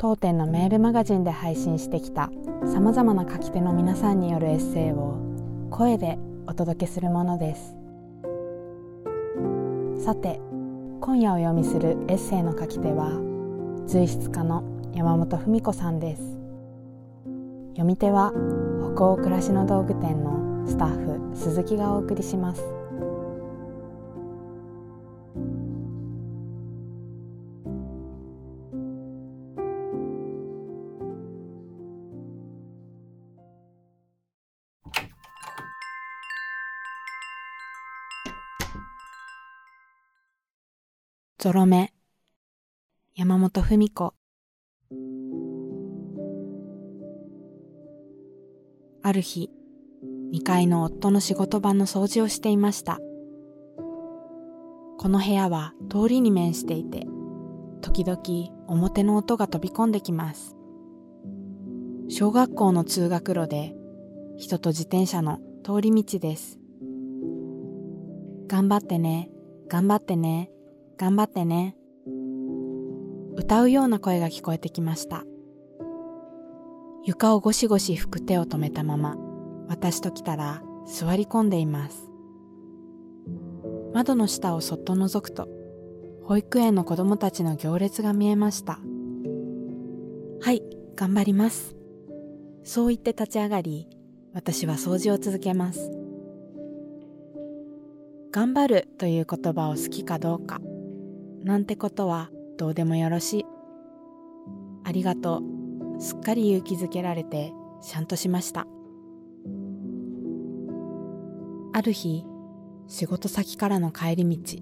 当店のメールマガジンで配信してきたさまざまな書き手の皆さんによるエッセイを声でお届けするものです。さて今夜お読みするエッセイの書き手は随筆家の山本文子さんです。読み手は北欧暮らしの道具店のスタッフ鈴木がお送りします。ゾロ目。山本文子。ある日2階の夫の仕事場の掃除をしていました。この部屋は通りに面していて時々表の音が飛び込んできます。小学校の通学路で人と自転車の通り道です。頑張ってね頑張ってね頑張ってね。歌うような声が聞こえてきました。床をゴシゴシ拭く手を止めたまま、私と来たら座り込んでいます。窓の下をそっと覗くと、保育園の子供たちの行列が見えました。はい、頑張ります。そう言って立ち上がり、私は掃除を続けます。頑張るという言葉を好きかどうか、なんてことはどうでもよろしい。ありがとう。すっかり勇気づけられてしゃんとしました。ある日、仕事先からの帰り道、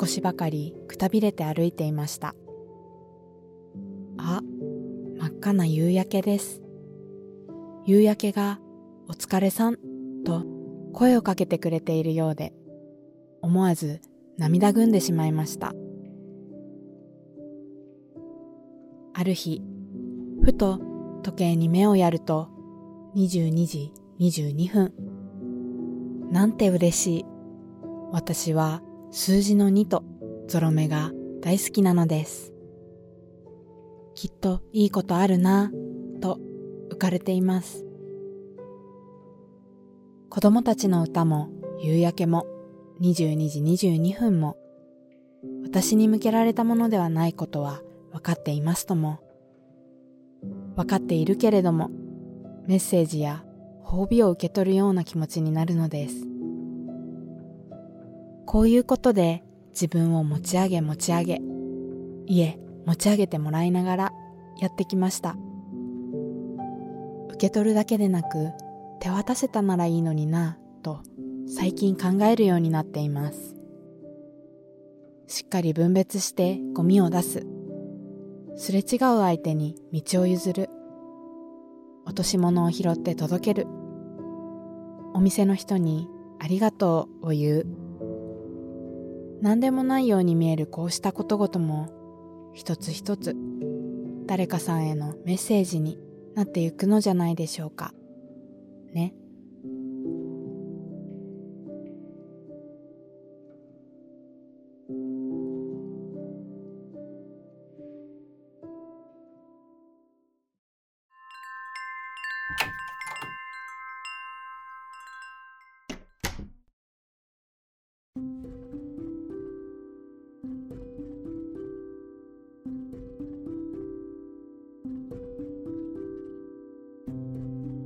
少しばかりくたびれて歩いていました。あ、真っ赤な夕焼けです。夕焼けがお疲れさんと声をかけてくれているようで、思わず涙ぐんでしまいました。ある日、ふと時計に目をやると22時22分。なんて嬉しい。私は数字の2とゾロ目が大好きなのです。きっといいことあるなと浮かれています。子供たちの歌も夕焼けも22時22分も私に向けられたものではないことは分かっていますとも分かっているけれどもメッセージや褒美を受け取るような気持ちになるのです。こういうことで自分を持ち上げ持ち上げいえ持ち上げてもらいながらやってきました。受け取るだけでなく手渡せたならいいのになと最近考えるようになっています。しっかり分別してゴミを出す。すれ違う相手に道を譲る。落とし物を拾って届ける。お店の人にありがとうを言う。何でもないように見えるこうしたことごとも一つ一つ誰かさんへのメッセージになっていくのじゃないでしょうか。ね。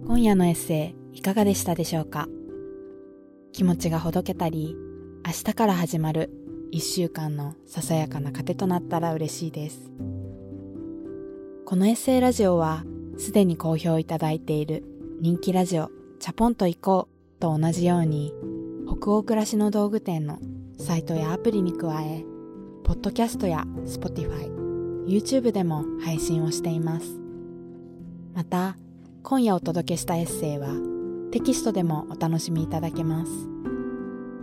今夜のエッセイいかがでしたでしょうか？気持ちがほどけたり明日から始まる一週間のささやかな糧となったら嬉しいです。このエッセイラジオはすでに好評いただいている人気ラジオチャポンと行こうと同じように北欧暮らしの道具店のサイトやアプリに加えポッドキャストや Spotify、YouTube でも配信をしています。また、今夜お届けしたエッセイはテキストでもお楽しみいただけます。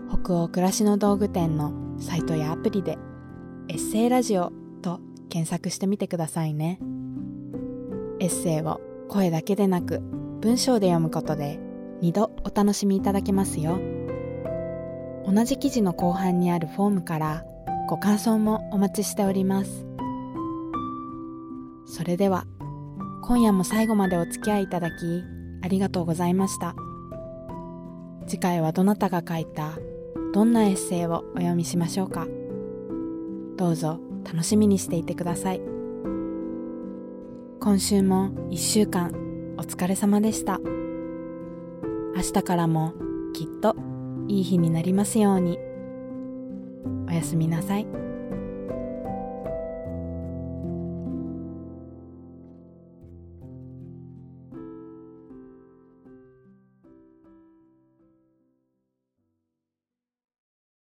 北欧暮らしの道具店のサイトやアプリでエッセイラジオと検索してみてくださいね。エッセイを声だけでなく文章で読むことで2度お楽しみいただけますよ。同じ記事の後半にあるフォームからご感想もお待ちしております。それでは今夜も最後までお付き合いいただきありがとうございました。次回はどなたが書いたどんなエッセイをお読みしましょうか。どうぞ楽しみにしていてください。今週も一週間お疲れ様でした。明日からもきっといい日になりますように。おやすみなさい。